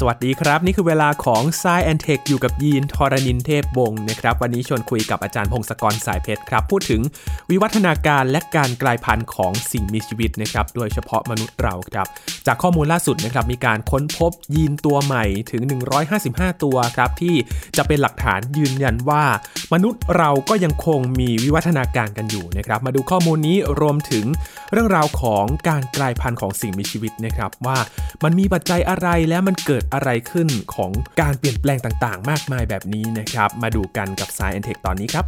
สวัสดีครับ นี่คือเวลาของ s ซแอนเทคอยู่กับยีนทรณินเทพบงศ์นะครับ วันนี้ชวนคุยกับอาจารย์พงศกรสายเพชรครับ พูดถึง วิวัฒนาการและการกลายพันธุ์ของสิ่งมีชีวิตนะครับโดยเฉพาะมนุษย์เราครับจากข้อมูลล่าสุดนะครับมีการค้นพบยีนตัวใหม่ถึง 155 ตัวครับที่จะเป็นหลักฐานยืนยันว่า มนุษย์เราก็ยังคงมีวิวัฒนาการกันอยู่นะครับมาดูข้อมูลนี้รวมถึงเรื่องราวของการกลายพันธุ์ของสิ่งมีชีวิตนะครับว่ามันมีปัจจัยอะไรและมันเกิดอะไรขึ้นของการเปลี่ยนแปลงต่างๆ มากมายแบบนี้นะครับมาดูกันกับ s าย e อนเทคตอนนี้ครับ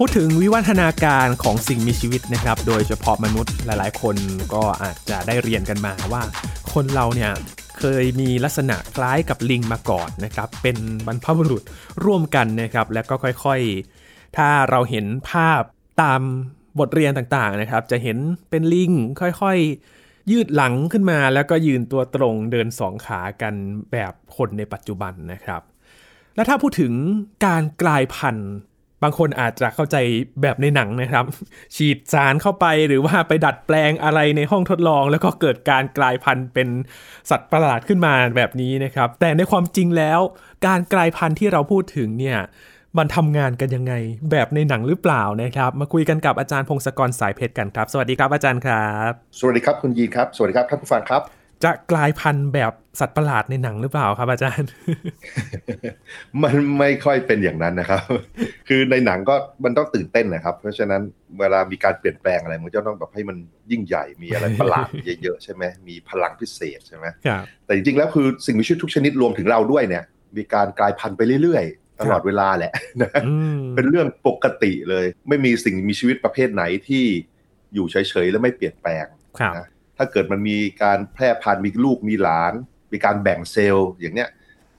พูดถึงวิวัฒนาการของสิ่งมีชีวิตนะครับ โดยเฉพาะมนุษย์หลายๆ คนก็อาจจะได้เรียนกันมาว่า คนเราเนี่ยเคยมีลักษณะคล้ายกับลิงมาก่อนนะครับ เป็นบรรพบุรุษร่วมกันนะครับ แล้วก็ค่อยๆ ถ้าเราเห็นภาพตามบทเรียนต่างๆนะครับ จะเห็นเป็นลิงค่อยๆ ยืดหลังขึ้นมา แล้วก็ยืนตัวตรงเดินสองขากันแบบคนในปัจจุบันนะครับ และถ้าพูดถึงการกลายพันธุ์างคนอาจจะเข้าใจแบบในหนังนะครับ ฉีดสารเข้าไปหรือว่าไปดัดแปลงอะไรในห้องทดลอง แล้วก็เกิดการกลายพันธุ์เป็นสัตว์ประหลาดขึ้นมาแบบนี้นะครับ แต่ในความจริงแล้ว การกลายพันธุ์ที่เราพูดถึงเนี่ยมันทำงานกันยังไงแบบในหนังหรือเปล่านะครับ มาคุยกันกับอาจารย์พงศกรสายเพชรกันครับ สวัสดีครับอาจารย์ครับ สวัสดีครับคุณยีนครับ สวัสดีครับท่านผู้ฟังครับ จะกลายพันธุ์แบบสัตว์ประหลาดในหนังหรือเปล่าครับ อาจารย์ มันไม่ค่อยเป็นอย่างนั้นนะครับ คือในหนังก็มันต้องตื่นเต้นนะครับ เพราะฉะนั้นเวลามีการเปลี่ยนแปลงอะไรมันจะต้องแบบให้มันยิ่งใหญ่มีอะไรประหลาดเยอะๆใช่ไหมมีพลังพิเศษใช่ไหมครับแต่จริงๆแล้วคือสิ่งมีชีวิตทุกชนิดรวมถึงเราด้วยเนี่ย มีการกลายพันธุ์ไปเรื่อยๆ ตลอดเวลาแหละนะอืมเป็นเรื่องปกติเลย ไม่มีสิ่งมีชีวิตประเภทไหนที่อยู่เฉยๆแล้วไม่เปลี่ยนแปลงครับนะ ถ้าเกิดมันมีการแพร่พันธุ์มีลูกมีหลาน มีการแบ่งเซลล์อย่างเนี้ย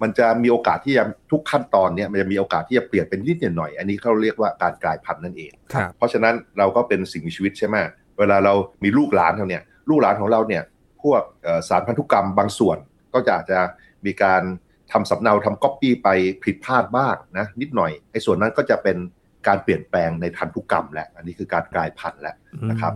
มันจะมีโอกาสที่จะทุกขั้นตอนเนี้ยมันจะมีโอกาสที่จะเปลี่ยนเป็นนิดหน่อย อันนี้เขาเรียกว่าการกลายพันธุ์นั่นเองครับเพราะฉะนั้นเราก็เป็นสิ่งมีชีวิตใช่ไหมเวลาเรามีลูกหลานเราเนี่ยลูกหลานของเราเนี่ยพวกเอ่อสารพันธุกรรมบางส่วนก็จะอาจจะมีการทำสำเนาทำก๊อปปี้ไปผิดพลาดบ้างนะนิดหน่อยไอ้ส่วนนั้นก็จะเป็นการเปลี่ยนแปลงในพันธุกรรมแหละอันนี้คือการกลายพันธุ์แล้วนะครับ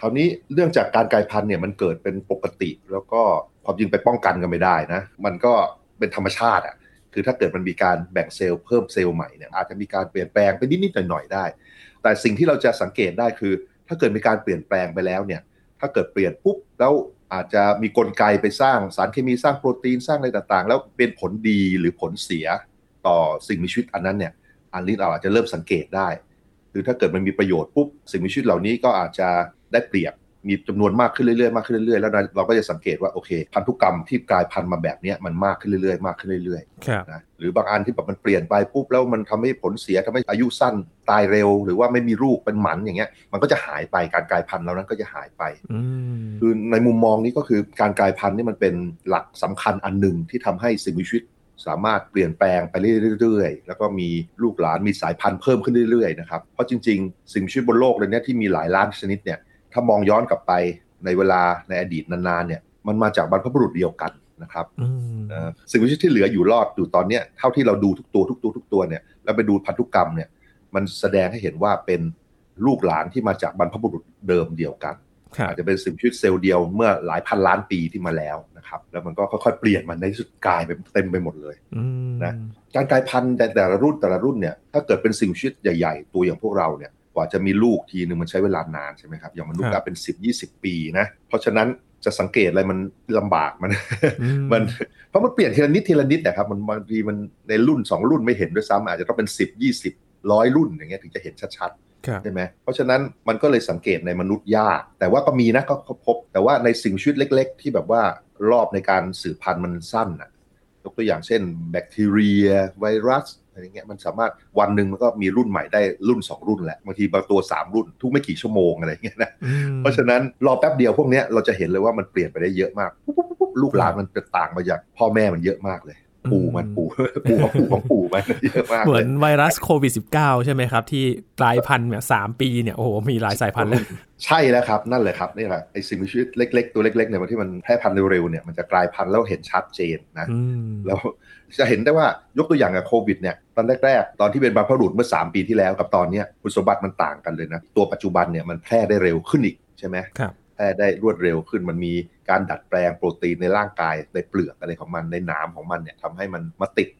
คราวนี้เรื่องจากการกลายพันธุ์เนี่ยมันเกิดเป็นปกติ แล้วก็ความจริงไปป้องกันกันไม่ได้นะมันก็เป็นธรรมชาติอะคือถ้าเกิดมันมีการแบ่งเซลล์เพิ่มเซลล์ใหม่เนี่ยอาจจะมีการเปลี่ยนแปลงไปนิดๆหน่อยๆได้ แต่สิ่งที่เราจะสังเกตได้คือ ถ้าเกิดมีการเปลี่ยนแปลงไปแล้วเนี่ยถ้าเกิดเปลี่ยนปุ๊บแล้วอาจจะมีกลไกไปสร้างสารเคมีสร้างโปรตีนสร้างอะไรต่างๆ แล้วเป็นผลดีหรือผลเสียต่อสิ่งมีชีวิตอันนั้นเนี่ยอันนี้เราอาจจะเริ่มสังเกตได้คือถ้าเกิดมันมีประโยชน์ปุ๊บสิ่งมีชีวิตเหล่านี้ก็อาจจะ ได้เปรียบมีจำนวนมากขึ้นเรื่อยๆ มากขึ้นเรื่อยๆ แล้วเราก็จะสังเกตว่าโอเคพันธุกรรมที่กลายพันธุ์มาแบบเนี้ยมันมากขึ้นเรื่อยๆ มากขึ้นเรื่อยครับๆนะหรือบางอันที่แบบมันเปลี่ยนไปปุ๊บแล้วมันทำให้ผลเสียทำให้อายุสั้นตายเร็ว หรือว่าไม่มีลูกเป็นหมันอย่างเงี้ย มันก็จะหายไปการกลายพันธุ์เหล่านั้นก็จะหายไปอืมคือในมุมมองนี้ก็คือการกลายพันธุ์นี่มันเป็นหลักสำคัญอันหนึ่งที่ทำให้สิ่งมีชีวิตสามารถเปลี่ยนแปลงไปเรื่อยๆ แล้วก็มีลูกหลานมีสายพันธุ์เพิ่มขึ้นเรื่อยๆ นะครับ เพราะจริงๆ สิ่งมีชีวิตบนโลกเลยเนี่ยที่มีหลายล้านชนิดเนี่ย ถ้ามองย้อนกลับไปในเวลาในอดีตนานๆเนี่ยมันมาจากบรรพบุรุษเดียวกันนะครับอืมเอ่อสิ่งมีชีวิตที่เหลืออยู่รอดอยู่ตอนเนี้ยเท่าที่เราดูทุกตัวทุกตัวทุกตัวเนี่ยแล้วไปดูพันธุกรรมเนี่ยมันแสดงให้เห็นว่าเป็นลูกหลานที่มาจากบรรพบุรุษเดิมเดียวกันครับอาจจะเป็นสิ่งมีชีวิตเซลล์เดียวเมื่อหลายพันล้านปีที่มาแล้วนะครับแล้วมันก็ค่อยๆเปลี่ยนมันในที่สุดกลายไปเต็มไปหมดเลยอืมนะการกลายพันธุ์แต่แต่ละรุ่นแต่ละรุ่นเนี่ยถ้าเกิดเป็นสิ่งมีชีวิตใหญ่ ๆ ตัวอย่างพวกเราเนี่ยก ว่าจะมีลูกทีหนึ่งมันใช้เวลานานใช่ไหมครับอย่างมนุษย์ก็เป็น10 20ปีนะเพราะฉะนั้นจะสังเกตอะไรมันลำบากมันอืมันเพราะมันเปลี่ยนทีละนิดทีละนิดนะครับมันบางทีมันในรุ่น 2 รุ่นไม่เห็นด้วยซ้ำอาจจะต้องเป็น 10 20ร้อยรุ่นอย่างเงี้ยถึงจะเห็นชัดๆครับใช่ไหมเพราะฉะนั้นมันก็เลยสังเกตในมนุษย์ยาก แต่ว่าก็มีนะก็ก็พบ แต่ว่าในสิ่งมีชีวิตเล็ก ๆ ที่แบบว่ารอบในการสืบพันธุ์มันสั้นอะยกตัวอย่างเช่น แบคทีเรีย ไวรัสอะไรเงี้ยมันสามารถวันหนึ่งมันก็มีรุ่นใหม่ได้รุ่น 2 รุ่นแหละบางทีบางตัว3 รุ่น ทุกไม่กี่ชั่วโมงอะไรเงี้ยนะอืมเพราะฉะนั้นรอแป๊บเดียวพวกเนี้ยเราจะเห็นเลยว่ามันเปลี่ยนไปได้เยอะมากปุ๊บปุ๊บปุ๊บปุ๊บลูกหลานมันจะต่างมาจากพ่อแม่มันเยอะมากเลยปู่มันปู่ปู่ของปู่ของปู่มันเยอะมากเหมือนไวรัสโควิด -19 ใช่ไหมครับ ที่กลายพันธุ์เนี่ยสามปีเนี่ยโอ้โหมีหลายสายพันธุ์เลยใช่แล้วครับ นั่นแหละครับนี่แหละไอสิ่งมีชีวิตเล็ก ๆ ตัวเล็กๆเนี่ยมันที่มันแพร่พันธุ์เร็วๆเนี่ยมันจะกลายพันธุ์แล้วเห็นชัดเจนนะอืมแล้ว จะเห็นได้ว่ายกตัวอย่างกับโควิดเนี่ยตอนแรกๆ ตอนที่เป็นบรรพบุรุษเมื่อ 3 ปีที่แล้วกับตอนเนี้ยคุณสมบัติมันต่างกันเลยนะตัวปัจจุบันเนี่ยมันแพร่ได้เร็วขึ้นอีกใช่ไหมครับแพร่ได้รวดเร็วขึ้นมันมีการดัดแปลงโปรตีนในร่างกายในเปลือกอะไรของมันในหนามของมันเนี่ยทำให้มันมาติดกับ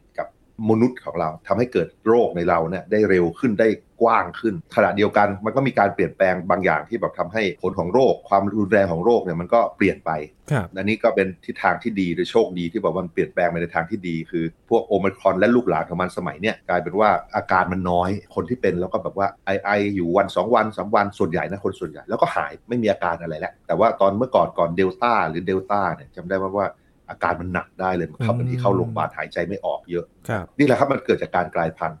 มนุษย์ของเราทำให้เกิดโรคในเราเนี่ยได้เร็วขึ้นได้กว้างขึ้น ขณะเดียวกันมันก็มีการเปลี่ยนแปลงบางอย่างที่แบบทำให้ผลของโรค ความรุนแรงของโรคเนี่ยมันก็เปลี่ยนไปครับอันนี้ก็เป็นทิศทางที่ดีหรือโชคดีที่บอกว่ามันเปลี่ยนแปลงไปในทางที่ดี คือพวกโอมครอนและลูกหลานของมันสมัยเนี้ยกลายเป็นว่าอาการมันน้อยคนที่เป็นแล้วก็แบบว่าไอไออยู่วันสองวันสามวันส่วนใหญ่นะคนส่วนใหญ่แล้วก็หายไม่มีอาการอะไรแล้วแต่ว่าตอนเมื่อก่อนก่อนเดลต้าหรือเดลต้าเนี่ยจำได้ว่าว่า อาการมันหนักได้เลยมันเข้าบางทีเข้าโรงพยาบาลหายใจไม่ออกเยอะครับนี่แหละครับมันเกิดจากการกลายพันธุ์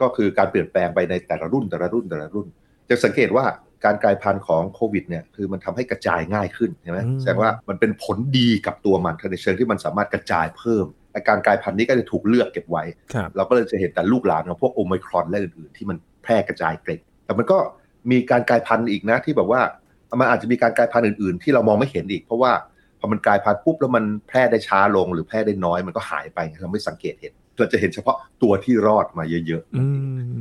ก็คือการเปลี่ยนแปลงไปในแต่ละรุ่นแต่ละรุ่นแต่ละรุ่น จะสังเกตว่าการกลายพันธุ์ของโควิดเนี่ยคือมันทำให้กระจายง่ายขึ้นใช่ไหมอืมแสดงว่ามันเป็นผลดีกับตัวมันในเชิงที่มันสามารถกระจายเพิ่มแต่การกลายพันธุ์นี้ก็จะถูกเลือกเก็บไว้ครับเราก็เลยจะเห็นแต่ลูกหลานของพวกโอไมครอนและอื่นๆ ที่มันแพร่กระจายเกร็ดแต่มันก็มีการกลายพันธุ์อีกนะที่แบบว่ามันอาจจะมีการกลายพันธุ์อื่นๆ ที่เรามองไม่เห็นอีก เพราะว่าพ อมันกลายพันธุ์ปุ๊บแล้วมันแพร่ได้ช้าลงหรือแพร่ได้น้อยมันก็หายไปเราไม่สังเกตเห็นเราจะเห็นเฉพาะตัวที่รอดมาเยอะอืม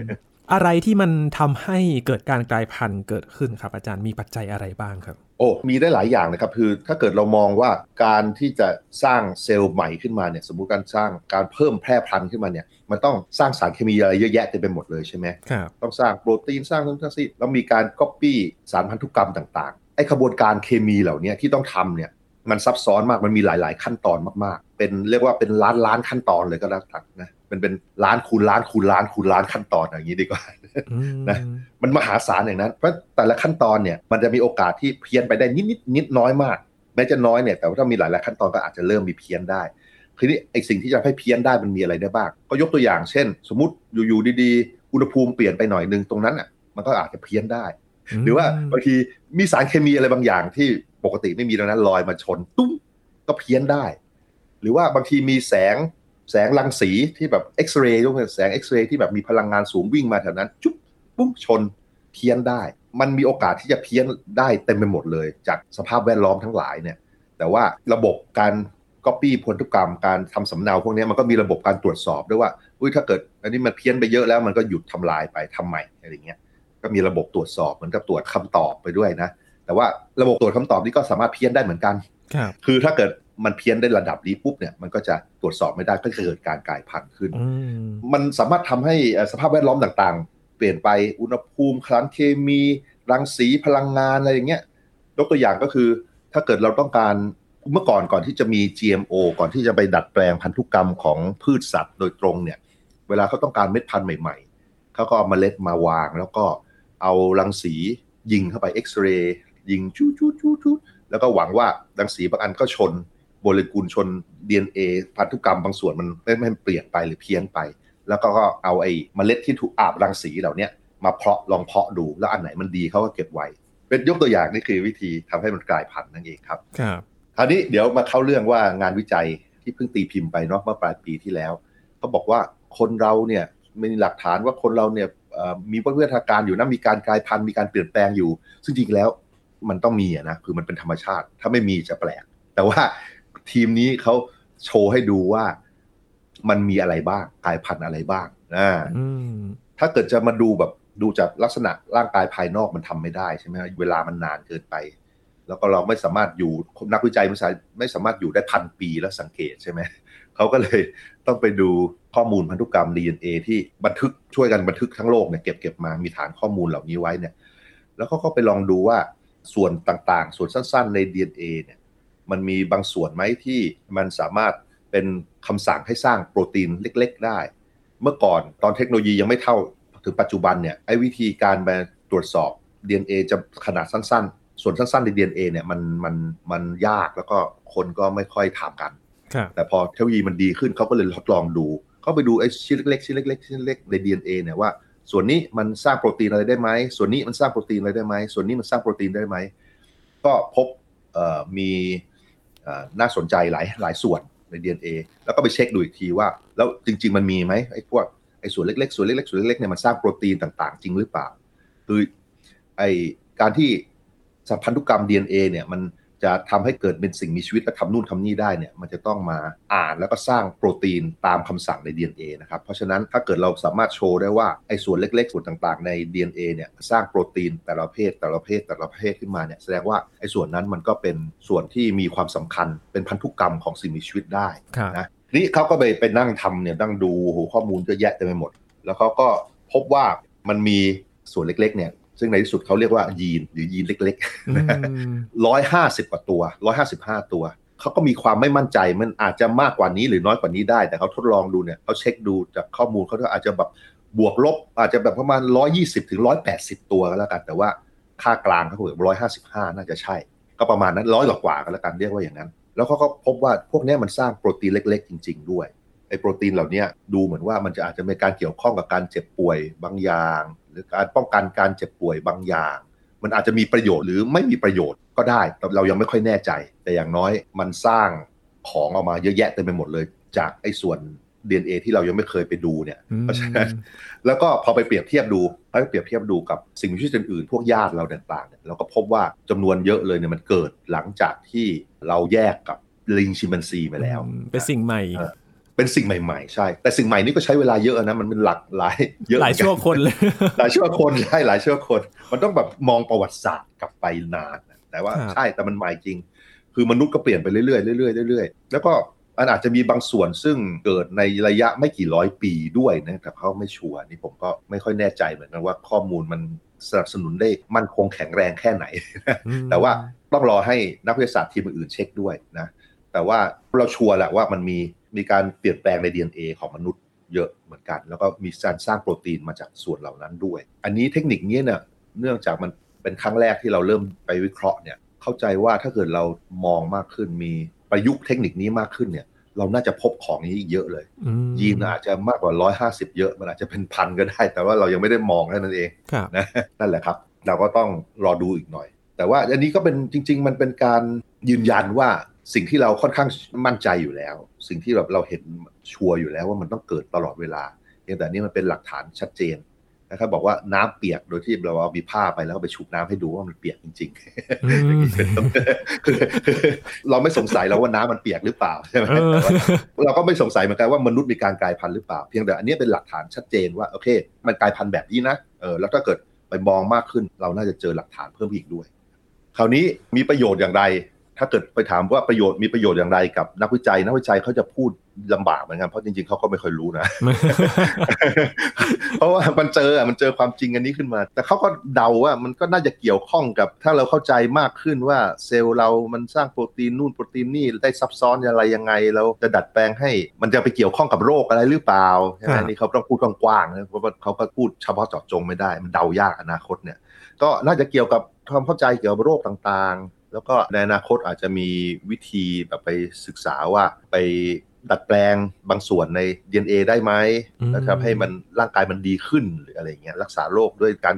อะไรที่มันทำให้เกิดการกลายพันธุ์เกิดขึ้นครับ อาจารย์มีปัจจัยอะไรบ้างครับๆโอ้มีได้หลายอย่างนะครับคือถ้าเกิดเรามองว่าการที่จะสร้างเซลล์ใหม่ขึ้นมาเนี่ยสมมุติการสร้างการเพิ่มแพร่พันธุ์ขึ้นมาเนี่ยมันต้องสร้างสารเคมีอะไรเยอะแยะเต็มไปหมดเลยใช่ไหมครับต้องสร้างโปรตีนสร้างทั้งทั้งสิ้นแล้วมีการก๊อปปี้สารพันธุกรรมต่างๆไอ้ขบวนการเคมีเหล่านี้ที่ต้องทำเนี่ย มันซับซ้อนมากมันมีหลาย ๆ ขั้นตอนมากๆ เป็นเรียกว่าเป็นล้านล้านขั้นตอนเลยก็แล้วกันนะมันเป็นล้านคูณล้านคูณล้านคูณล้านขั้นตอนอย่างนี้ดีกว่าอืมนะมันมหาศาลอย่างนั้น เพราะแต่ละขั้นตอนเนี่ยมันจะมีโอกาสที่เพี้ยนไปได้นิดนิดนิดน้อยมากแม้จะน้อยเนี่ยแต่ว่าถ้ามีหลายๆขั้นตอนก็อาจจะเริ่มมีเพี้ยนได้ทีนี้ไอ้สิ่งที่จะให้เพี้ยนได้มันมีอะไรได้บ้าง ก็ยกตัวอย่างเช่น สมมติอยู่ๆดีๆ อุณหภูมิเปลี่ยนไปหน่อยนึงตรงนั้นอะมันก็อาจจะเพี้ยนได้ หรือว่าบางทีมีสารเคมีอะไรบางอย่างที่ปกติไม่มีตรงนั้นลอยมาชนตุ้มก็เพี้ยนได้ หรือว่าบางทีมีแสงแสงรังสีที่แบบเอ็กซเรย์ยกตัวอย่างแสงเอ็กซเรย์ที่แบบมีพลังงานสูงวิ่งมาแถวนั้น จุ๊บปุ๊บชนเพี้ยนได้ มันมีโอกาสที่จะเพี้ยนได้เต็มไปหมดเลย จากสภาพแวดล้อมทั้งหลายเนี่ย แต่ว่าระบบการก๊อปปี้พันธุกรรมการทำสำเนาพวกนี้มันก็มีระบบการตรวจสอบด้วยว่า อุ้ยถ้าเกิดอันนี้มันเพี้ยนไปเยอะแล้วมันก็หยุดทำลายไปทำใหม่อะไรเงี้ย ก็มีระบบตรวจสอบเหมือนกับตรวจคำตอบไปด้วยนะ แต่ว่าระบบตรวจคำตอบนี้ก็สามารถเพี้ยนได้เหมือนกันครับคือถ้าเกิดมันเพี้ยนได้ระดับนี้ปุ๊บเนี่ยมันก็จะตรวจสอบไม่ได้ก็จะเกิดการกลายพันธุ์ขึ้นอืมมันสามารถทำให้เอ่อสภาพแวดล้อมต่างๆ เปลี่ยนไปอุณหภูมิสารเคมีรังสีพลังงานอะไรอย่างเงี้ยยกตัวอย่างก็คือถ้าเกิดเราต้องการเมื่อก่อนก่อนที่จะมี GMO ก่อนที่จะไปดัดแปลงพันธุกรรมของพืชสัตว์โดยตรงเนี่ย เวลาเขาต้องการเมล็ดพันธุ์ใหม่ ๆเขาก็เอาเมล็ดมาวาง แล้วก็ เอารังสียิงเข้าไปเอ็กซเรย์ยิงชูชูชูชูแล้วก็หวังว่ารังสีบางอันก็ชนโมเลกุลชน DNA พันธุกรรมบางส่วนมันไม่ไม่เปลี่ยนไปหรือเพี้ยนไป แล้วก็เอาไอ้เมล็ดที่ถูกอาบรังสีเหล่าเนี้ยมาเพาะลองเพาะดูแล้วอันไหนมันดีเขาก็เก็บไว้ เป็นยกตัวอย่างนี่คือวิธีทำให้มันกลายพันธุ์นั่นเองครับครับคราวนี้เดี๋ยวมาเข้าเรื่องว่างานวิจัยที่เพิ่งตีพิมพ์ไปเนาะเมื่อปลายปีที่แล้วเขาบอกว่าคนเราเนี่ยมีหลักฐานว่าคนเราเนี่ยเอ่อ มีวัฒนาการอยู่นะมีการกลายพันธุ์มีการเปลี่ยนแปลงอยู่ ซึ่งจริงแล้วมันต้องมีอะนะคือมันเป็นธรรมชาติ ถ้าไม่มีจะแปลก แต่ว่าทีมนี้เขาโชว์ให้ดูว่ามันมีอะไรบ้างกลายพันธุ์อะไรบ้างอ่าอืมถ้าเกิดจะมาดูแบบดูจากลักษณะร่างกายภายนอกมันทำไม่ได้ใช่ไหมฮะเวลามันนานเกินไป แล้วก็เราไม่สามารถอยู่นักวิจัยไม่สามารถไม่สามารถอยู่ได้พันปีแล้วสังเกตใช่ไหม เขาก็เลยต้องไปดูข้อมูลพันธุกรรม DNA ที่บันทึกช่วยกันบันทึกทั้งโลกเนี่ยเก็บเก็บมามีฐานข้อมูลเหล่านี้ไว้เนี่ย แล้วก็ก็ไปลองดูว่าส่วนต่างๆ ส่วนสั้น ๆ ใน DNA เนี่ย มันมีบางส่วนไหมที่มันสามารถเป็นคำสั่งให้สร้างโปรตีนเล็ก ๆ ได้ เมื่อก่อนตอนเทคโนโลยียังไม่เท่าถึงปัจจุบันเนี่ยไอ้วิธีการมาตรวจสอบ DNA จะขนาดสั้น ๆ ส่วนสั้น ๆ ใน DNA เนี่ยมันมันมันยากแล้วก็คนก็ไม่ค่อยถามกัน แต่พอเทคโนโลยีมันดีขึ้นเขาก็เลยทดลองดูเขาไปดูไอ้ชิ้นเล็กๆชิ้นเล็กๆชิ้นเล็กๆใน DNA เนี่ยว่า ส่วนนี้มันสร้างโปรตีนอะไรได้ไหมส่วนนี้มันสร้างโปรตีนอะไรได้ไหมส่วนนี้มันสร้างโปรตีนได้ไหมก็พบมีน่าสนใจหลายหลายส่วนในใน DNA แล้วก็ไปเช็คดูอีกทีว่า แล้วจริง ๆ มันมีไหมไอ้พวกไอ้ส่วนเล็กๆส่วนเล็กๆส่วนเล็กๆเนี่ยมันสร้างโปรตีนต่าง ๆ จริงหรือเปล่า คือไอ้การที่สัมพันธุกรรม DNA เนี่ยมัน จะทำให้เกิดเป็นสิ่งมีชีวิตและทำนู่นทำนี่ได้เนี่ยมันจะต้องมาอ่านแล้วก็สร้างโปรตีนตามคำสั่งใน DNA นะครับ เพราะฉะนั้นถ้าเกิดเราสามารถโชว์ได้ว่าไอ้ส่วนเล็กๆ ส่วนต่างๆ ใน DNA เนี่ยสร้างโปรตีนแต่ละเพศแต่ละเพศแต่ละเพศขึ้นมาเนี่ยแสดงว่าไอ้ส่วนนั้นมันก็เป็นส่วนที่มีความสำคัญเป็นพันธุกรรมของสิ่งมีชีวิตได้นะนี่เขาก็ไปไปนั่งทำเนี่ยนั่งดูข้อมูลเยอะแยะเต็มไปหมด แล้วเขาก็พบว่ามันมีส่วนเล็กๆเนี่ย ซึ่งในที่สุดเขาเรียกว่ายีนหรือยีนเล็กๆร้อยห้าสิบกว่าตัวร้อยห้าสิบห้าตัว เขาก็มีความไม่มั่นใจมันอาจจะมากกว่านี้หรือน้อยกว่านี้ได้ แต่เขาทดลองดูเนี่ยเขาเช็คดูจากข้อมูลเขาก็อาจจะแบบบวกลบ อาจจะแบบประมาณร้อยี่สิบถึงร้อยแปดสิบตัวก็แล้วกัน แต่ว่าค่ากลางเขาบอกร้อยห้าสิบห้าน่าจะใช่ ก็ประมาณนั้นร้อยกว่าก็แล้วกันเรียกว่าอย่างนั้น แล้วเขาก็พบว่าพวกนี้มันสร้างโปรตีนเล็ก ๆ จริง ๆ ด้วยไอ้ โปรตีนเหล่านี้ดูเหมือนว่ามันจะอาจจะมีการเกี่ยวข้องกับการเจ็บป่วยบางอย่าง หรือการป้องกันการเจ็บป่วยบางอย่าง มันอาจจะมีประโยชน์หรือไม่มีประโยชน์ก็ได้ แต่เรายังไม่ค่อยแน่ใจ แต่อย่างน้อยมันสร้างของออกมาเยอะแยะเต็มไปหมดเลย จากไอ้ส่วน DNA ที่เรายังไม่เคยไปดูเนี่ยเพราะฉะนั้นแล้วก็พอไปเปรียบเทียบดูไปเปรียบเทียบดูกับสิ่งมีชีวิตอื่นๆพวกญาติเราต่างๆเนี่ยเราก็พบว่าจำนวนเยอะเลยเนี่ยมันเกิดหลังจากที่เราแยกกับลิงชิมแปนซีไปแล้ว เป็นสิ่งใหม่ เป็นสิ่งใหม่ๆใช่ แต่สิ่งใหม่นี้ก็ใช้เวลาเยอะนะมันเป็นหลักหลายเยอะหลายชั่วคนเลยหลายชั่วคนใช่หลายชั่วคน มันต้องแบบมองประวัติศาสตร์กลับไปนานแต่ว่าใช่แต่มันใหม่จริง คือมนุษย์ก็เปลี่ยนไปเรื่อยๆเรื่อยๆเรื่อยๆแล้วก็มันอาจจะมีบางส่วนซึ่งเกิดในระยะไม่กี่ร้อยปีด้วยนะแต่เขาไม่ชัวร์นี่ผมก็ไม่ค่อยแน่ใจเหมือนกันว่าข้อมูลมันสนับสนุนได้มั่นคงแข็งแรงแค่ไหน แต่ว่าต้องรอให้นักวิทยาศาสตร์ทีมอื่นเช็คด้วยนะแต่ว่าเราชัวร์แหละว่ามันมี มีการเปลี่ยนแปลงใน DNA ของมนุษย์เยอะเหมือนกัน แล้วก็มีการสร้างโปรตีนมาจากส่วนเหล่านั้นด้วย อันนี้เทคนิคนี้เนี่ยเนื่องจากมันเป็นครั้งแรกที่เราเริ่มไปวิเคราะห์เนี่ยเข้าใจว่าถ้าเกิดเรามองมากขึ้นมีประยุกต์เทคนิคนี้มากขึ้นเนี่ยเราน่าจะพบของนี้เยอะเลย ยีนอาจจะมากกว่า 150 เยอะ มันอาจจะเป็นพันก็ได้ แต่ว่าเรายังไม่ได้มองแค่นั้นเองนะนั่นแหละครับ เราก็ต้องรอดูอีกหน่อย แต่ว่าอันนี้ก็เป็นจริง ๆ มันเป็นการยืนยันว่า สิ่งที่เราค่อนข้างมั่นใจอยู่แล้ว สิ่งที่แบบเราเห็นชัวร์อยู่แล้วว่ามันต้องเกิดตลอดเวลาเพียงแต่นี้มันเป็นหลักฐานชัดเจนนะครับบอกว่าน้ำเปียกโดยที่เราเอามีผ้าไปแล้วก็ไปชุบน้ำให้ดูว่ามันเปียกจริงๆเราไม่สงสัยแล้วว่าน้ำมันเปียกหรือเปล่าใช่ไหมเราก็ไม่สงสัยเหมือนกันว่ามนุษย์มีการกลายพันธุ์หรือเปล่า เพียงแต่อันนี้เป็นหลักฐานชัดเจนว่าโอเค มันกลายพันธุ์แบบนี้นะเออแล้วถ้าเกิดไปมองมากขึ้น เราน่าจะเจอหลักฐานเพิ่มอีกด้วย คราวนี้มีประโยชน์อย่างไร ถ้าเกิดไปถามว่าประโยชน์มีประโยชน์อย่างไรกับนักวิจัย นักวิจัยเขาจะพูดลำบากเหมือนกันเพราะจริงๆเขาก็ไม่ค่อยรู้นะ เพราะว่ามันเจอมันเจอความจริงอันนี้ขึ้นมา แต่เขาก็เดาว่ามันก็น่าจะเกี่ยวข้องกับ ถ้าเราเข้าใจมากขึ้นว่าเซลล์เรามันสร้างโปรตีนนู่นโปรตีนนี่ได้ซับซ้อนอะไรยังไง เราจะดัดแปลงให้ มันจะไปเกี่ยวข้องกับโรคอะไรหรือเปล่าใช่ไหมนี่เขาต้องพูดกว้างๆนะเพราะว่าเขาก็พูดเฉพาะเจาะจงไม่ได้ มันเดายากอนาคตเนี่ย ก็น่าจะเกี่ยวกับความเข้าใจเกี่ยวกับโรคต่าง แล้วก็ในอนาคตอาจจะมีวิธีแบบไปศึกษาว่าไปดัดแปลงบางส่วนใน DNA ได้ไหมแล้วทำให้มันร่างกายมันดีขึ้นหรืออะไรเงี้ยรักษาโรคด้วยการ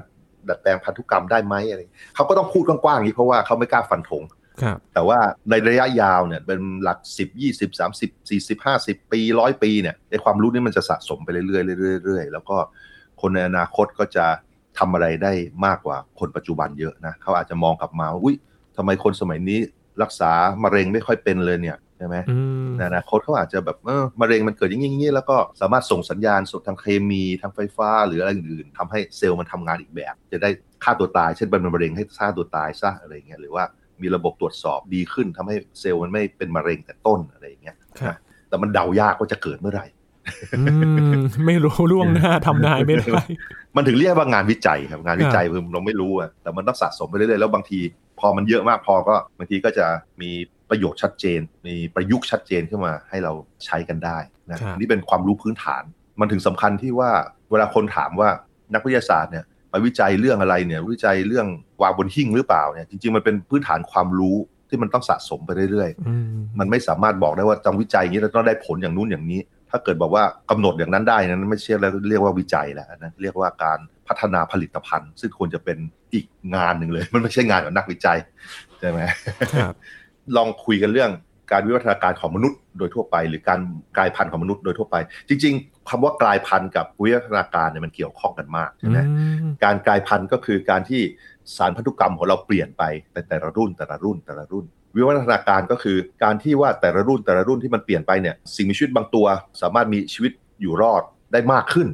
ดัดแปลงพันธุกรรมได้ไหมอะไรเขาก็ต้องพูดกว้างๆอย่างนี้เพราะว่าเขาไม่กล้าฟันธงแต่ว่าในระยะยาวเนี่ยเป็นหลัก 10 20 30 40 50 ปีร้อยปีเนี่ยในความรู้นี้มันจะสะสมไปเรื่อยๆเรื่อยๆแล้วก็คนในอนาคตก็จะทำอะไรได้มากกว่าคนปัจจุบันเยอะนะเขาอาจจะมองกลับมาว่าอุ้ย ทำไมคนสมัยนี้รักษามะเร็งไม่ค่อยเป็นเลยเนี่ยใช่ไหมในอนาคตเขาอาจจะแบบเออมะเร็งมันเกิดอย่างนี้แล้วก็สามารถส่งสัญญาณส่งทางเคมีทางไฟฟ้า หรืออะไรอื่นๆทำให้เซลล์มันทำงานอีกแบบ จะได้ฆ่าตัวตาย เช่นเป็นมะเร็งให้ฆ่าตัวตายซะอะไรเงี้ยหรือว่ามีระบบตรวจสอบดีขึ้นทำให้เซลล์มันไม่เป็นมะเร็งแต่ต้นอะไรอย่างเงี้ยแต่มันเดายากว่าจะเกิดเมื่อไหร่ไม่รู้ล่วงหน้าทำนายไม่ได้ มันถึงเรียกว่างานวิจัยครับงานวิจัยคือเราไม่รู้อะแต่มันต้องสะสมไปเรื่อยๆแล้วบางที พอมันเยอะมากพอก็บางทีก็จะมีประโยชน์ชัดเจน มีประยุกต์ชัดเจนขึ้นมาให้เราใช้กันได้นะนี่เป็นความรู้พื้นฐาน มันถึงสำคัญที่ว่าเวลาคนถามว่านักวิทยาศาสตร์เนี่ยไปวิจัยเรื่องอะไรเนี่ยวิจัยเรื่องวางบนหิ้งหรือเปล่าเนี่ยจริงๆมันเป็นพื้นฐานความรู้ที่มันต้องสะสมไปเรื่อยๆ มันไม่สามารถบอกได้ว่าต้องวิจัยอย่างนี้แล้วต้องได้ผลอย่างนู้นอย่างนี้ ถ้าเกิดบอกว่ากำหนดอย่างนั้นได้นั้นไม่ใช่แล้วเรียกว่าวิจัยแล้วนะเรียกว่าการ พัฒนาผลิตภัณฑ์ ซึ่งควรจะเป็นอีกงานหนึ่งเลย มันไม่ใช่งานของนักวิจัยใช่ไหมลองคุยกันเรื่องการวิวัฒนาการของมนุษย์โดยทั่วไป หรือการกลายพันธุ์ของมนุษย์โดยทั่วไป จริง ๆคำว่ากลายพันธุ์กับวิวัฒนาการเนี่ยมันเกี่ยวข้องกันมากใช่ไหมการกลายพันธุ์ก็คือการที่สารพันธุกรรมของเราเปลี่ยนไปแต่แต่ละรุ่นแต่ละรุ่นแต่ละรุ่น วิวัฒนาการก็คือการที่ว่าแต่ละรุ่นแต่ละรุ่นที่มันเปลี่ยนไปเนี่ยสิ่งมีชีวิตบางตัว สามารถมีชีวิตอยู่รอดได้มากขึ้น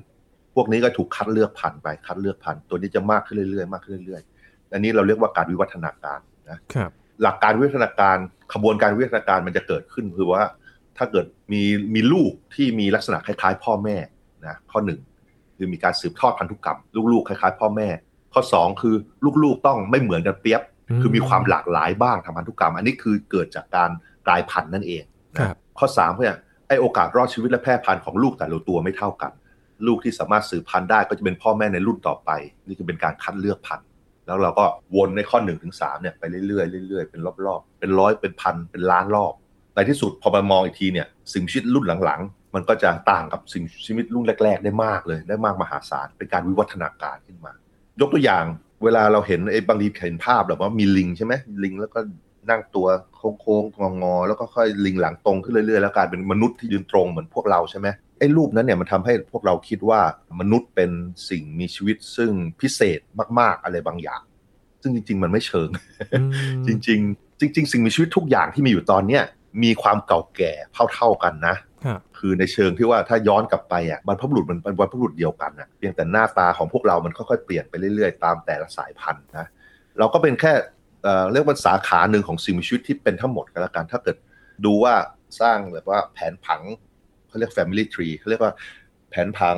พวกนี้ก็ถูกคัดเลือกพันธุ์ไป คัดเลือกพันธุ์ตัวนี้จะมากขึ้นเรื่อยๆมากขึ้นเรื่อยๆอันนี้เราเรียกว่าการวิวัฒนาการนะครับหลักการวิวัฒนาการขบวนการวิวัฒนาการมันจะเกิดขึ้นคือว่า ถ้าเกิดมีมีลูกที่มีลักษณะคล้ายๆ พ่อแม่นะข้อหนึ่งคือมีการสืบทอดพันธุกรรม ลูกๆคล้ายๆ พ่อแม่ ข้อ 2 คือลูกๆต้องไม่เหมือนกันเปียบ คือมีความหลากหลายบ้างทางพันธุกรรม อันนี้คือเกิดจากการกลายพันธุ์นั่นเองนะข้อ3เนี่ยไอโอกาสรอดชีวิตและแพร่พันธุ์ของลูกแต่ละตัวไม่เท่ากัน ลูกที่สามารถสืบพันธุ์ได้ก็จะเป็นพ่อแม่ในรุ่นต่อไป นี่คือเป็นการคัดเลือกพันธุ์แล้วเราก็วนในข้อ1นถึงสเนี่ยไปเรื่อยๆเรื่อยๆเป็นรอบๆเป็นร้อยเป็นพันเป็นล้านรอบในที่สุดพอมามองอีกทีเนี่ยสิ่งชีวิตรุ่นหลังๆ มันก็จะต่างกับสิ่งชีวิตรุ่นแรก ๆ ได้มากเลยได้มากมหาศาลเป็นการวิวัฒนาการขึ้นมา ยกตัวอย่างเวลาเราเห็นไอ้บางทีเห็นภาพแบบว่ามีลิงใช่ไหมลิงแล้วก็นั่งตัวโค้งๆงอๆแล้วก็ค่อยลิงหลังตรงขึ้นเรื่อยๆ แล้วกลายเป็นมนุษย์ที่ยืนตรงเหมือนพวกเราใช่ไหม อ้รูปนั้นเนี่ยมันทำให้พวกเราคิดว่ามนุษย์เป็นสิ่งมีชีวิตซึ่งพิเศษมาก ๆ อะไรบางอย่าง ซึ่งจริง ๆ มันไม่เชิง จริง ๆ จริง ๆ สิ่งมีชีวิตทุกอย่างที่มีอยู่ตอนเนี้ยมีความเก่าแก่เท่าๆกันนะคือในเชิงที่ว่าถ้าย้อนกลับไปอะบรรพบุรุษมันเป็นบรรพบุรุษเดียวกันนะเพียงแต่หน้าตาของพวกเรามันค่อยๆเปลี่ยนไปเรื่อยๆ ตามแต่ละสายพันธุ์นะเราก็เป็นแค่เรียกว่าสาขาหนึ่งของสิ่งมีชีวิตที่เป็นทั้งหมดกันละกัน ถ้าเกิดดูว่าสร้างแบบว่าแผนผัง เขาเรียก family tree เขาเรียกว่าแผนผัง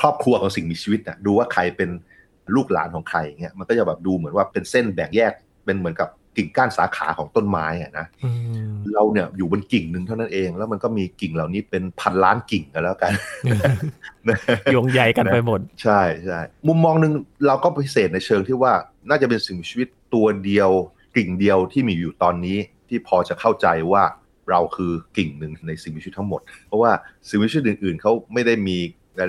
ครอบครัวของสิ่งมีชีวิตนะดูว่าใครเป็นลูกหลานของใครเงี้ยมันก็จะแบบดูเหมือนว่าเป็นเส้นแบ่งแยกเป็นเหมือนกับกิ่งก้านสาขาของต้นไม้อะนะเราเนี่ยอยู่บนกิ่งหนึ่งเท่านั้นเอง แล้วมันก็มีกิ่งเหล่านี้เป็นพันล้านกิ่งกันแล้วกันโยงใหญ่กันไปหมด ใช่ใช่มุมมองหนึ่งเราก็พิเศษในเชิงที่ว่าน่าจะเป็นสิ่งมีชีวิตตัวเดียวกิ่งเดียวที่มีอยู่ตอนนี้ที่พอจะเข้าใจว่า เราคือกิ่งหนึ่งในสิ่งมีชีวิตทั้งหมด เพราะว่าสิ่งมีชีวิตอื่นๆเขาไม่ได้มี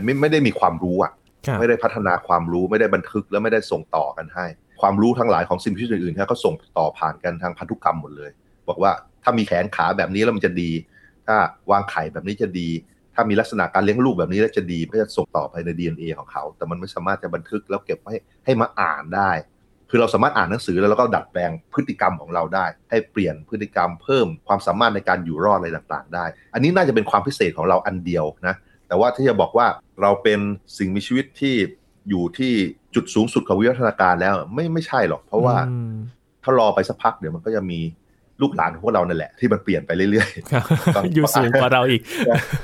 ไม่ไม่ได้มีความรู้อะไม่ได้พัฒนาความรู้ไม่ได้บันทึกแล้วไม่ได้ส่งต่อกันให้ ความรู้ทั้งหลายของสิ่งมีชีวิตอื่นๆก็ส่งต่อผ่านกันทางพันธุกรรมหมดเลย บอกว่าถ้ามีแขนขาแบบนี้แล้วมันจะดี ถ้าวางไข่แบบนี้จะดี ถ้ามีลักษณะการเลี้ยงลูกแบบนี้แล้วจะดีก็จะส่งต่อไปใน DNA ของเขา แต่มันไม่สามารถจะบันทึกแล้วเก็บไว้ให้มาอ่านได้ คือเราสามารถอ่านหนังสือแล้วเราก็ดัดแปลงพฤติกรรมของเราได้ ให้เปลี่ยนพฤติกรรมเพิ่มความสามารถในการอยู่รอดอะไรต่างๆ ได้ อันนี้น่าจะเป็นความพิเศษของเราอันเดียวนะแต่ว่าที่จะบอกว่าเราเป็นสิ่งมีชีวิตที่อยู่ที่จุดสูงสุดของวิวัฒนาการแล้วไม่ไม่ใช่หรอก เพราะว่าถ้ารอไปสักพักเดี๋ยวมันก็จะมีลูกหลานของพวกเรานั่นแหละที่มันเปลี่ยนไปเรื่อยๆอยู่สูงกว่าเราอีก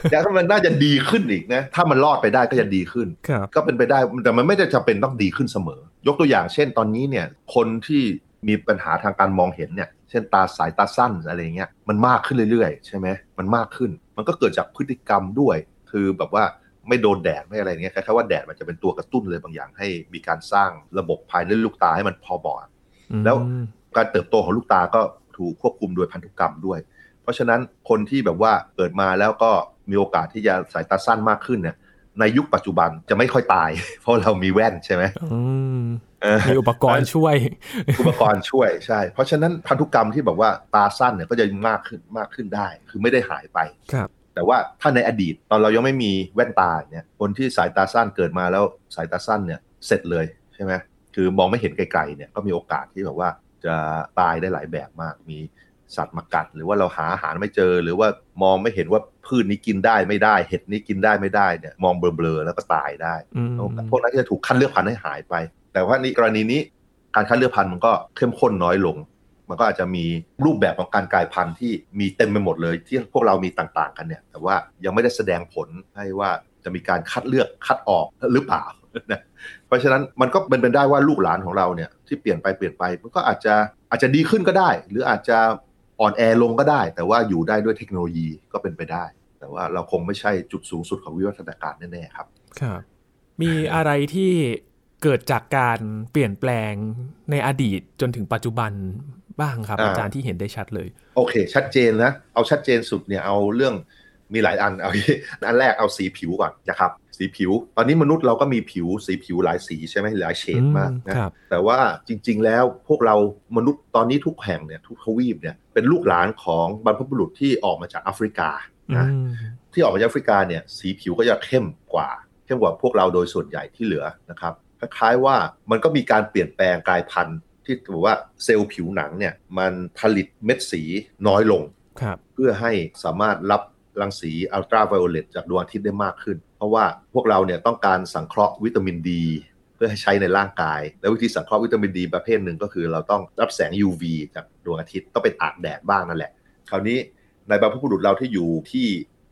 แต่ถ้ามันน่าจะดีขึ้นอีกนะ ถ้ามันรอดไปได้ก็จะดีขึ้น ก็เป็นไปได้แต่มันไม่ได้จะเป็นต้องดีขึ้นเสมอ ยกตัวอย่างเช่นตอนนี้เนี่ยคนที่มีปัญหาทางการมองเห็นเนี่ยเช่นตาสายตาสั้นอะไรเงี้ยมันมากขึ้นเรื่อยๆ ใช่ไหมมันมากขึ้น มันก็เกิดจากพฤติกรรมด้วย คือแบบว่าไม่โดนแดดไม่อะไรเงี้ยแค่ว่าแดดมันจะเป็นตัวกระตุ้นเลยบางอย่างให้มีการสร้างระบบภายในลูกตาให้มันพอบอดแล้วการเติบโตของลูกตาก็ถูกควบคุมโดยพันธุกรรมด้วย เพราะฉะนั้นคนที่แบบว่าเกิดมาแล้วก็มีโอกาสที่จะสายตาสั้นมากขึ้นเนี่ย ในยุคปัจจุบันจะไม่ค่อยตาย เพราะเรามีแว่นใช่ไหมมีอุปกรณ์ช่วย อุปกรณ์ช่วยใช่ เพราะฉะนั้นพันธุกรรมที่แบบว่าตาสั้นเนี่ยก็จะมากขึ้นมากขึ้นได้ คือไม่ได้หายไปครับ แต่ว่าถ้าในอดีตตอนเรายังไม่มีแว่นตาเนี่ยคนที่สายตาสั้นเกิดมาแล้วสายตาสั้นเนี่ยเสร็จเลยใช่ไหมคือมองไม่เห็นไกลๆเนี่ยก็มีโอกาสที่แบบว่าจะตายได้หลายแบบมากมี สัตว์มากัด หรือว่าเราหาอาหารไม่เจอ หรือว่ามองไม่เห็นว่าพืชนี้กินได้ไม่ได้ เห็ดนี้กินได้ไม่ได้เนี่ยมองเบลอๆแล้วก็ตายได้ พวกนั้นจะถูกคัดเลือกพันธุ์ให้หายไป แต่ว่านี่กรณีนี้การคัดเลือกพันธุ์มันก็เข้มข้นน้อยลง มันก็อาจจะมีรูปแบบของการกลายพันธุ์ที่มีเต็มไปหมดเลย ที่พวกเรามีต่างๆ กันเนี่ย แต่ว่ายังไม่ได้แสดงผลให้ว่าจะมีการคัดเลือกคัดออกหรือเปล่านะเพราะฉะนั้นมันก็เป็นไปได้ว่าลูกหลานของเราเนี่ยที่เปลี่ยนไปเปลี่ยนไปมันก็อาจจะอาจจะดีขึ้นก็ได้ หรืออาจจะ อ่อนแอลงก็ได้ แต่ว่าอยู่ได้ด้วยเทคโนโลยีก็เป็นไปได้ แต่ว่าเราคงไม่ใช่จุดสูงสุดของวิวัฒนาการแน่ๆครับครับ มีอะไรที่เกิดจากการเปลี่ยนแปลงในอดีตจนถึงปัจจุบันบ้างครับ อาจารย์ที่เห็นได้ชัดเลย โอเค ชัดเจนนะ เอาชัดเจนสุดเนี่ยเอาเรื่อง มีหลายอันเอาอันแรกเอาสีผิวก่อนนะครับสีผิว ตอนนี้มนุษย์เราก็มีผิวสีผิวหลายสีใช่ไหมหลายเฉดมากนะแต่ว่าจริง ๆ แล้วพวกเรามนุษย์ตอนนี้ทุกแห่งเนี่ยทุกทวีปเนี่ยเป็นลูกหลานของบรรพบุรุษที่ออกมาจากแอฟริกานะที่ออกมาจากแอฟริกาเนี่ยสีผิวก็จะเข้มกว่า เข้มกว่าพวกเราโดยส่วนใหญ่ที่เหลือนะครับคล้ายๆว่ามันก็มีการเปลี่ยนแปลงกลายพันธุ์ที่บอกว่าเซลล์ผิวหนังเนี่ยมันผลิตเม็ดสีน้อยลง เพื่อให้สามารถรับ รังสีอัลตราไวโอเลตจากดวงอาทิตย์ได้มากขึ้น เพราะว่าพวกเราเนี่ยต้องการสังเคราะห์วิตามินดี เพื่อให้ใช้ในร่างกาย และวิธีสังเคราะห์วิตามินดีประเภทหนึ่งก็คือ เราต้องรับแสง UV จากดวงอาทิตย์ต้องไปตากแดดบ้างนั่นแหละ คราวนี้ในบรรพบุรุษเราที่อยู่ที่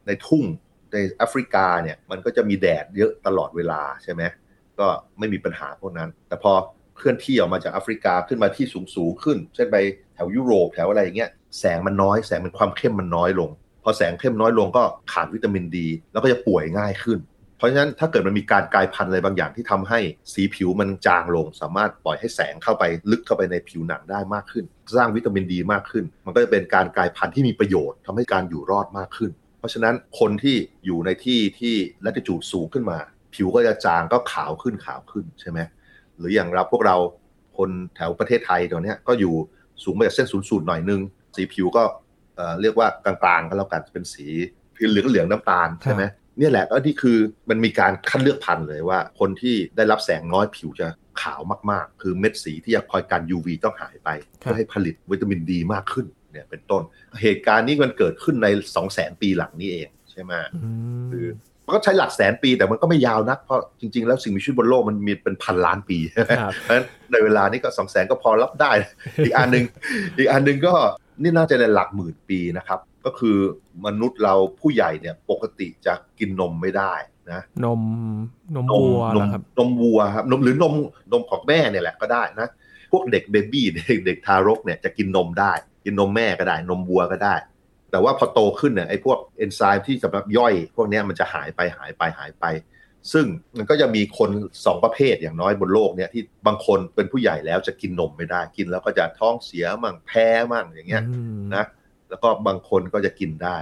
ในทุ่งในแอฟริกาเนี่ยมันก็จะมีแดดเยอะตลอดเวลาใช่ไหมก็ไม่มีปัญหาพวกนั้น แต่พอเคลื่อนที่ออกมาจากแอฟริกาขึ้นมาที่สูงสูงขึ้น เช่นไปแถวยุโรปแถวอะไรอย่างเงี้ยแสงมันน้อยแสงมันความเข้มมันน้อยลง อแสงเข้มน้อยลงก็ขาดวิตามินดี แล้วก็จะป่วยง่ายขึ้น เพราะฉะนั้นถ้าเกิดมันมีการกลายพันธุ์อะไรบางอย่างที่ทำให้สีผิวมันจางลง สามารถปล่อยให้แสงเข้าไปลึกเข้าไปในผิวหนังได้มากขึ้น สร้างวิตามินดีมากขึ้น มันก็จะเป็นการกลายพันธุ์ที่มีประโยชน์ทำให้การอยู่รอดมากขึ้น เพราะฉะนั้นคนที่อยู่ในที่ที่ลัติจูดสูงขึ้นมา ผิวก็จะจางก็ขาวขึ้นขาวขึ้นใช่ไหมหรืออย่างเราพวกเราคนแถวประเทศไทยตอนนี้ก็อยู่สูงมาจากเส้นศูนย์สูตรหน่อยนึง สีผิวก็ เรียกว่ากลางๆก็แล้วกันเป็นสีเหลืองเหลืองน้ำตาลใช่ไหมนี่แหละก็นี่คือมันมีการคัดเลือกพันธุ์เลยว่า คนที่ได้รับแสงน้อยผิวจะขาวมากๆ คือเม็ดสีที่จะคอยกัน UV ต้องหายไปเพื่อให้ผลิตวิตามินดีมากขึ้นเนี่ยเป็นต้น เหตุการณ์นี้มันเกิดขึ้นใน 2 0 0 0 0 0ปีหลังนี้เองใช่ไหมคือมันก็ใช้หลักแสนปีแต่มันก็ไม่ยาวนักเพราะจริง ๆ แล้วสิ่งมีชีวิตบนโลกมันมีเป็นพันล้านปีเพราะฉะนั้นในเวลานี้ก็สองแสนก็พอรับได้ อีกอันหนึ่งอีกอันหนึ่งก็ นี่น่าจะในหลักหมื่นปีนะครับ ก็คือมนุษย์เราผู้ใหญ่เนี่ยปกติจะกินนมไม่ได้นะนมนมวัวครับนมวัวครับนมหรือนมนมของแม่เนี่ยแหละก็ได้นะพวกเด็กเบบี้เด็กเด็กทารกเนี่ยจะกินนมได้ กินนมแม่ก็ได้ นมวัวก็ได้ แต่ว่าพอโตขึ้นเนี่ยไอ้พวกเอนไซม์ที่สำหรับย่อย พวกนี้มันจะหายไปหายไปหายไป ซึ่งมันก็จะมีคนสองประเภทอย่างน้อยบนโลกเนี่ยที่บางคนเป็นผู้ใหญ่แล้วจะกินนมไม่ได้กินแล้วก็จะท้องเสียมั่งแพ้มั่งอย่างเงี้ยนะแล้วก็บางคนก็จะกินได้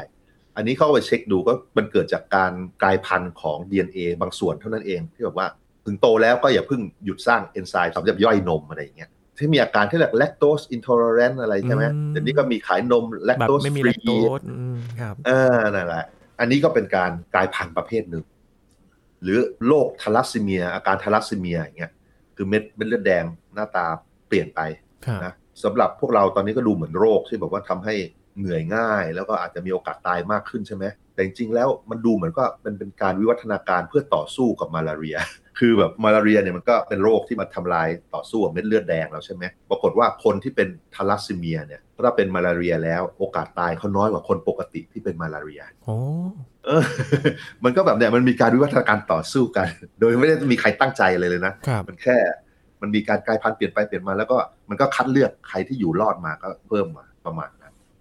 อันนี้เข้าไปเช็คดูก็มันเกิดจากการกลายพันธุ์ของ DNA บางส่วนเท่านั้นเองที่แบบว่าถึงโตแล้วก็อย่าเพิ่งหยุดสร้างเอนไซม์สำหรับย่อยนมอะไรอย่างเงี้ยที่มีอาการที่เรียก lactose intolerance อะไรใช่ไหมเดี๋ยวนี้ก็มีขายนม lactose free ครับเออนั่นแหละอันนี้ก็เป็นการกลายพันธุ์ประเภทหนึ่ง หรือโรคทาลัสซีเมีย อาการทาลัสซีเมียอย่างเงี้ยคือเม็ดเม็ดเลือดแดงหน้าตาเปลี่ยนไปนะสำหรับพวกเราตอนนี้ก็ดูเหมือนโรคที่บอกว่าทำให้ เหนื่อยง่าย แล้วก็อาจจะมีโอกาสตายมากขึ้นใช่ไหมแต่จริงๆแล้วมันดูเหมือนก็เป็นเป็นการวิวัฒนาการเพื่อต่อสู้กับมาลาเรีย คือแบบมาลาเรียเนี่ยมันก็เป็นโรคที่มาทำลายต่อสู้กับเม็ดเลือดแดงแล้วใช่ไหมปรากฏว่าคนที่เป็นทาลัสซีเมียเนี่ยถ้าเป็นมาลาเรียแล้วโอกาสตายเขาน้อยกว่าคนปกติที่เป็นมาลาเรียโอ้มันก็แบบเนี่ยมันมีการวิวัฒนาการต่อสู้กัน โดยไม่ได้มีใครตั้งใจเลยเลยนะ มันแค่มันมีการกลายพันธุ์เปลี่ยนไปเปลี่ยนมาแล้วก็มันก็คัดเลือกใครที่อยู่รอดมาก็เพิ่มมาประมาณ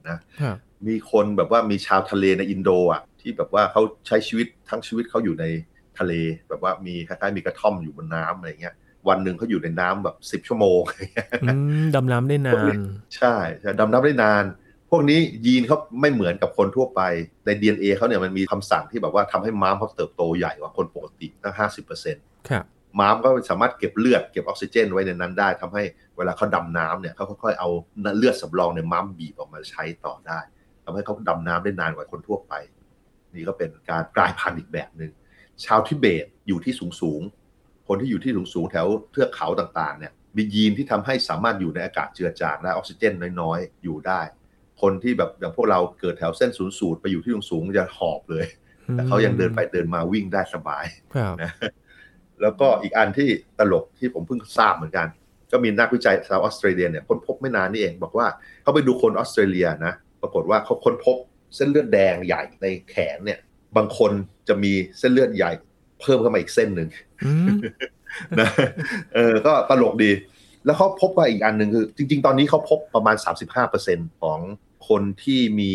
นั้นนะมีคนแบบว่ามีชาวทะเลในอินโดอะที่แบบว่าเขาใช้ชีวิตทั้งชีวิตเขาอยู่ในทะเล แบบว่ามีคล้ายๆมีกระท่อมอยู่บนน้ำอะไรเงี้ยวันหนึ่งเขาอยู่ในน้ำแบบสิบชั่วโมงดำน้ำได้นาน ใช่ใช่ดำน้ำได้นาน พวกนี้ยีนเขาไม่เหมือนกับคนทั่วไป ใน DNA เขาเนี่ยมันมีคำสั่งที่แบบว่าทำให้ม้ามเขาเติบโตใหญ่กว่าคนปกติตั้งห้าสิบเปอร์เซ็นต์ ม้ามก็สามารถเก็บเลือดเก็บออกซิเจนไว้ในนั้นได้ทำให้เวลาเขาดำน้ำเนี่ยเขาค่อยๆเอาเลือดสำรองในม้ามบีบออกมาใช้ต่อได้ทำให้เขาดำน้ำได้นานกว่าคนทั่วไป นี่ก็เป็นการกลายพันธุ์อีกแบบหนึ่งชาวทิเบตอยู่ที่สูงสูงคนที่อยู่ที่สูงสูงแถวเทือกเขาต่างๆเนี่ยมียีนที่ทำให้สามารถอยู่ในอากาศเจือจางและออกซิเจนน้อยๆ อยู่ได้ คนที่แบบอย่างพวกเราเกิดแถวเส้นศูนย์สูตรไปอยู่ที่สูงสูงจะหอบเลย แต่เขายังเดินไปเดินมาวิ่งได้สบายนะ แล้วก็อีกอันที่ตลกที่ผมเพิ่งทราบเหมือนกัน ก็มีนักวิจัยชาวออสเตรเลียเนี่ยค้นพบไม่นานนี่เอง บอกว่าเขาไปดูคนออสเตรเลียนะ ปรากฏว่าเขาค้นพบเส้นเลือดแดงใหญ่ในแขนเนี่ย บางคนจะมีเส้นเลือดใหญ่ เพิ่มเข้ามาอีกเส้นหนึ่งนะเออก็ตลกดี แล้วเขาพบว่าอีกอันหนึ่งคือ จริง ๆ ตอนนี้เขาพบประมาณ 35%ของคนที่มี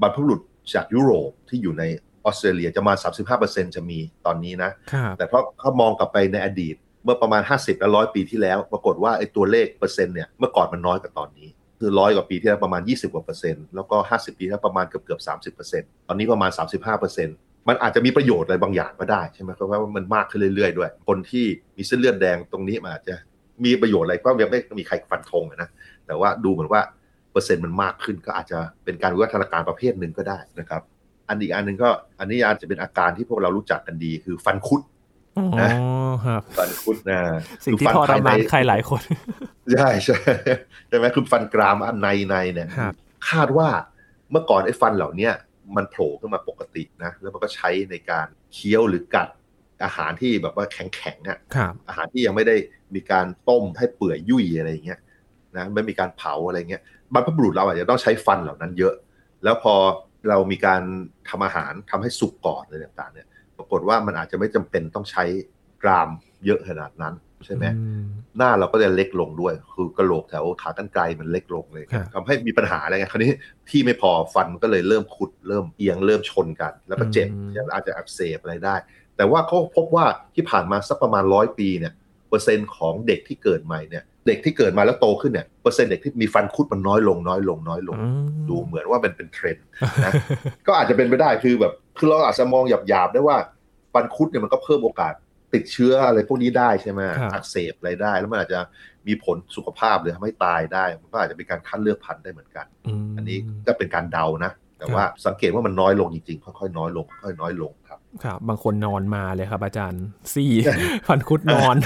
บรรพบุรุษจากยุโรปที่อยู่ใน ออสเตรเลียจะมา 35%จะมีตอนนี้นะ แต่เพราะเขามองกลับไปในอดีต เมื่อประมาณ 50 และร้อยปีที่แล้ว ปรากฏว่าไอ้ตัวเลขเปอร์เซ็นต์เนี่ย เมื่อก่อนมันน้อยกว่าตอนนี้คคือร้อยกว่าปีที่แล้วประมาณ 20 กว่าเปอร์เซ็นต์ แล้วก็ 50 ปีที่แล้วประมาณเกือบเกือบ 30เปอร์เซ็นต์ตอนนี้ประมาณ 35เปอร์เซ็นต์มันอาจจะมีประโยชน์อะไรบางอย่างก็ได้ใช่ไหมเพราะว่ามันมากขึ้นเรื่อยๆด้วย คนที่มีเส้นเลือดแดงตรงนี้มันอาจจะมีประโยชน์อะไรก็ยังไม่มีใครฟันธงนะ แต่ว่าดูเหมือนว่าเปอร์เซ็นต์มันมากขึ้นก็อาจจะเป็นการวิวัฒนาการประเภทหนึ่งก็ได้นะครับ อันอีกอันหนึ่งก็อันนี้อาจจะเป็นอาการที่พวกเรารู้จักกันดีคือฟันคุดอ๋อนะครับฟันคุดนะสิ่งที่คือทฟัรภยมานในใครหลายคนใช่ใช่ใช่ไหมคือฟันกรามอันในในเนี่ยครับคาดว่าเมื่อก่อนไอ้ฟันเหล่าเนี้ยมันโผล่ขึ้นมาปกตินะแล้วมันก็ใช้ในการเคี้ยวหรือกัดอาหารที่แบบว่าแข็งแข็งๆอะครับอาหารที่ยังไม่ได้มีการต้มให้เปื่อยยุ่ยอะไรอย่างเงี้ยนะไม่มีการเผาอะไรเงี้ยบรรพบุรุษเราอาจจะต้องใช้ฟันเหล่านั้นเยอะ แล้วพอ เรามีการทำอาหารทำให้สุกก่อนอะไรต่างๆเนี่ย ปรากฏว่ามันอาจจะไม่จำเป็นต้องใช้กรามเยอะขนาดนั้นใช่ไหมอืมหน้าเราก็จะเล็กลงด้วย คือกระโหลกแถวขากรรไกรมันเล็กลงเลยครับทำให้มีปัญหาอะไรเงี้ยคราวนี้ที่ไม่พอฟันก็เลยเริ่มขุดเริ่มเอียงเริ่มชนกัน แล้วก็เจ็บอาจจะอักเสบอะไรได้ แต่ว่าเขาพบว่าที่ผ่านมาสักประมาณร้อยปีเนี่ยเปอร์เซ็นต์ของเด็กที่เกิดใหม่เนี่ย เด็กที่เกิดมาแล้วโตขึ้นเนี่ยเปอร์เซ็นต์เด็กที่มีฟันคุดมันน้อยลงน้อยลงน้อยลงอืมดูเหมือนว่ามันเป็นเทรนด์นะก็อาจจะเป็นไปได้คือแบบคือเราอาจจะมองหยาบๆได้ว่าฟันคุดเนี่ยมันก็เพิ่มโอกาสติดเชื้ออะไรพวกนี้ได้ใช่ไหมครับอักเสบอะไรได้ แล้วมันอาจจะมีผลสุขภาพหรือทำให้ตายได้ มันก็อาจจะเป็นการคัดเลือกพันธุ์ได้เหมือนกันมอันนี้ก็เป็นการเดานะ แต่ครับว่าสังเกตว่ามันน้อยลงจริงๆ ค่อยๆน้อยลงค่อยๆน้อยลง ครับครับ บางคนนอนมาเลยครับ อาจารย์ซี่ฟันคุดนอน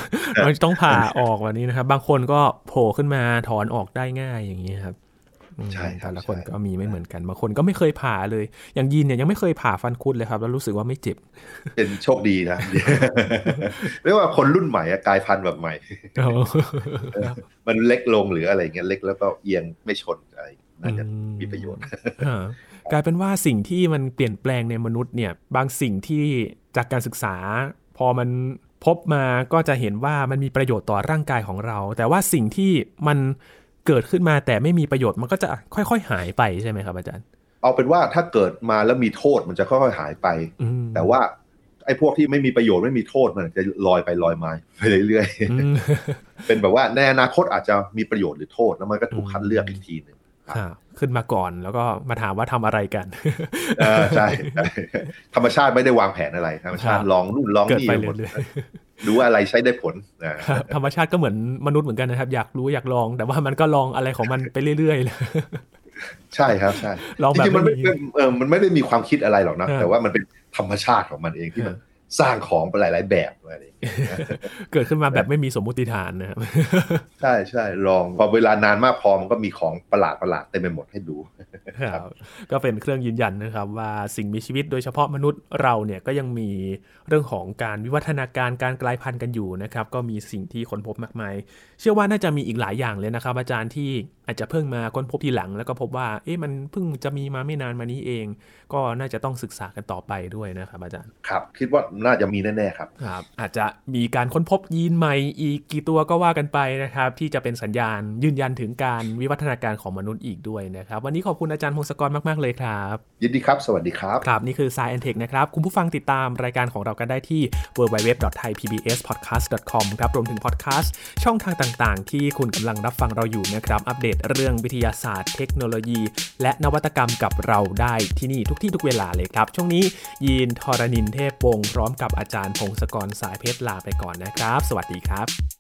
มันต้องผ่าออกวันนี้นะครับ บางคนก็โผล่ขึ้นมาถอนออกได้ง่ายอย่างนี้ครับอืมใช่ครับแต่ละคนใช่ก็มีไม่เหมือนกันบางคนก็ไม่เคยผ่าเลย อย่างยินเนี่ยยังไม่เคยผ่าฟันคุดเลยครับ แล้วรู้สึกว่าไม่เจ็บ เป็นโชคดีนะเรียกว่าคนรุ่นใหม่อะกลายพันธุ์แบบใหม่มันเล็กลงหรืออะไรเงี้ยเล็กแล้วก็เอียงไม่ชนอะไร น่าจะมีประโยชน์อ่ากลายเป็นว่าสิ่งที่มันเปลี่ยนแปลงในมนุษย์เนี่ย บางสิ่งที่จากการศึกษา พอมันพบมาก็จะเห็นว่ามันมีประโยชน์ต่อร่างกายของเรา แต่ว่าสิ่งที่มันเกิดขึ้นมาแต่ไม่มีประโยชน์มันก็จะค่อย ๆ หายไปใช่ไหมครับอาจารย์ เอาเป็นว่าถ้าเกิดมาแล้วมีโทษมันจะค่อยๆหายไปอืมแต่ว่าไอ้พวกที่ไม่มีประโยชน์ไม่มีโทษมันจะลอยไปลอยมาไปเรื่อยอืมๆเป็นแบบว่าในอนาคตอาจจะมีประโยชน์หรือโทษแล้วมันก็ถูกคัดเลือกอีกทีหนึ่งครับ ขึ้นมาก่อนแล้วก็มาถามว่าทำอะไรกันเออใช่ใช่ธรรมชาติไม่ได้วางแผนอะไร ธรรมชาติครับลองนู่นลองเกิดนี่ไปหมดเรื่อยดูว่าอะไรใช้ได้ผลนะๆครับธรรมชาติก็เหมือนมนุษย์เหมือนกันนะครับ อยากรู้อยากลอง แต่ว่ามันก็ลองอะไรของมันไปเรื่อยๆเลยใช่ครับใช่ลองจแบบริงๆมันไม่ไม่มีเออมันไม่ได้มีความคิดอะไรหรอกนะครับแต่ว่ามันเป็นธรรมชาติของมันเองที่มัน สร้างของไปหลาย ๆ แบบอะไรอย่างเงี้ยเกิดขึ้นมาแบบไม่มีสมมุติฐานนะครับใช่ใช่ลองพอเวลานานมากพอมันก็มีของประหลาดประหลาดๆเต็มไปหมดให้ดูครับก็เป็นเครื่องยืนยันนะครับ ว่าสิ่งมีชีวิตโดยเฉพาะมนุษย์เราเนี่ยก็ยังมีเรื่องของการวิวัฒนาการการกลายพันธุ์กันอยู่นะครับ ก็มีสิ่งที่ค้นพบมากมาย เชื่อว่าน่าจะมีอีกหลายอย่างเลยนะครับ อาจารย์ที่ อาจจะเพิ่งมาค้นพบทีหลัง แล้วก็พบว่า เอ๊ะมันเพิ่งจะมีมาไม่นานมานี้เอง ก็น่าจะต้องศึกษากันต่อไปด้วยนะครับอาจารย์ ครับ คิดว่าน่าจะมีแน่ๆครับครับ อาจจะมีการค้นพบยีนใหม่อีกกี่ตัวก็ว่ากันไปนะครับ ที่จะเป็นสัญญาณยืนยันถึงการวิวัฒนาการของมนุษย์อีกด้วยนะครับ วันนี้ขอบคุณอาจารย์พงศกรมากๆเลยครับ ยินดีครับ สวัสดีครับครับนี่คือ Science Tech นะครับคุณผู้ฟังติดตามรายการของเรากันได้ที่ www.thaipbspodcast.com ครับรวมถึงพอดแคสต์ช่องทางต่าง ๆ ที่คุณกำลังรับฟังเราอยู่นะครับอัปเดตเรื่องวิทยาศาสตร์ เทคโนโลยี และนวัตกรรมกับเราได้ที่นี่ทุกที่ทุกเวลาเลยครับ ช่วงนี้ยีนทรณินเทพวงศ์พร้อมกับอาจารย์พงศกรสายเพชรลาไปก่อนนะครับ สวัสดีครับ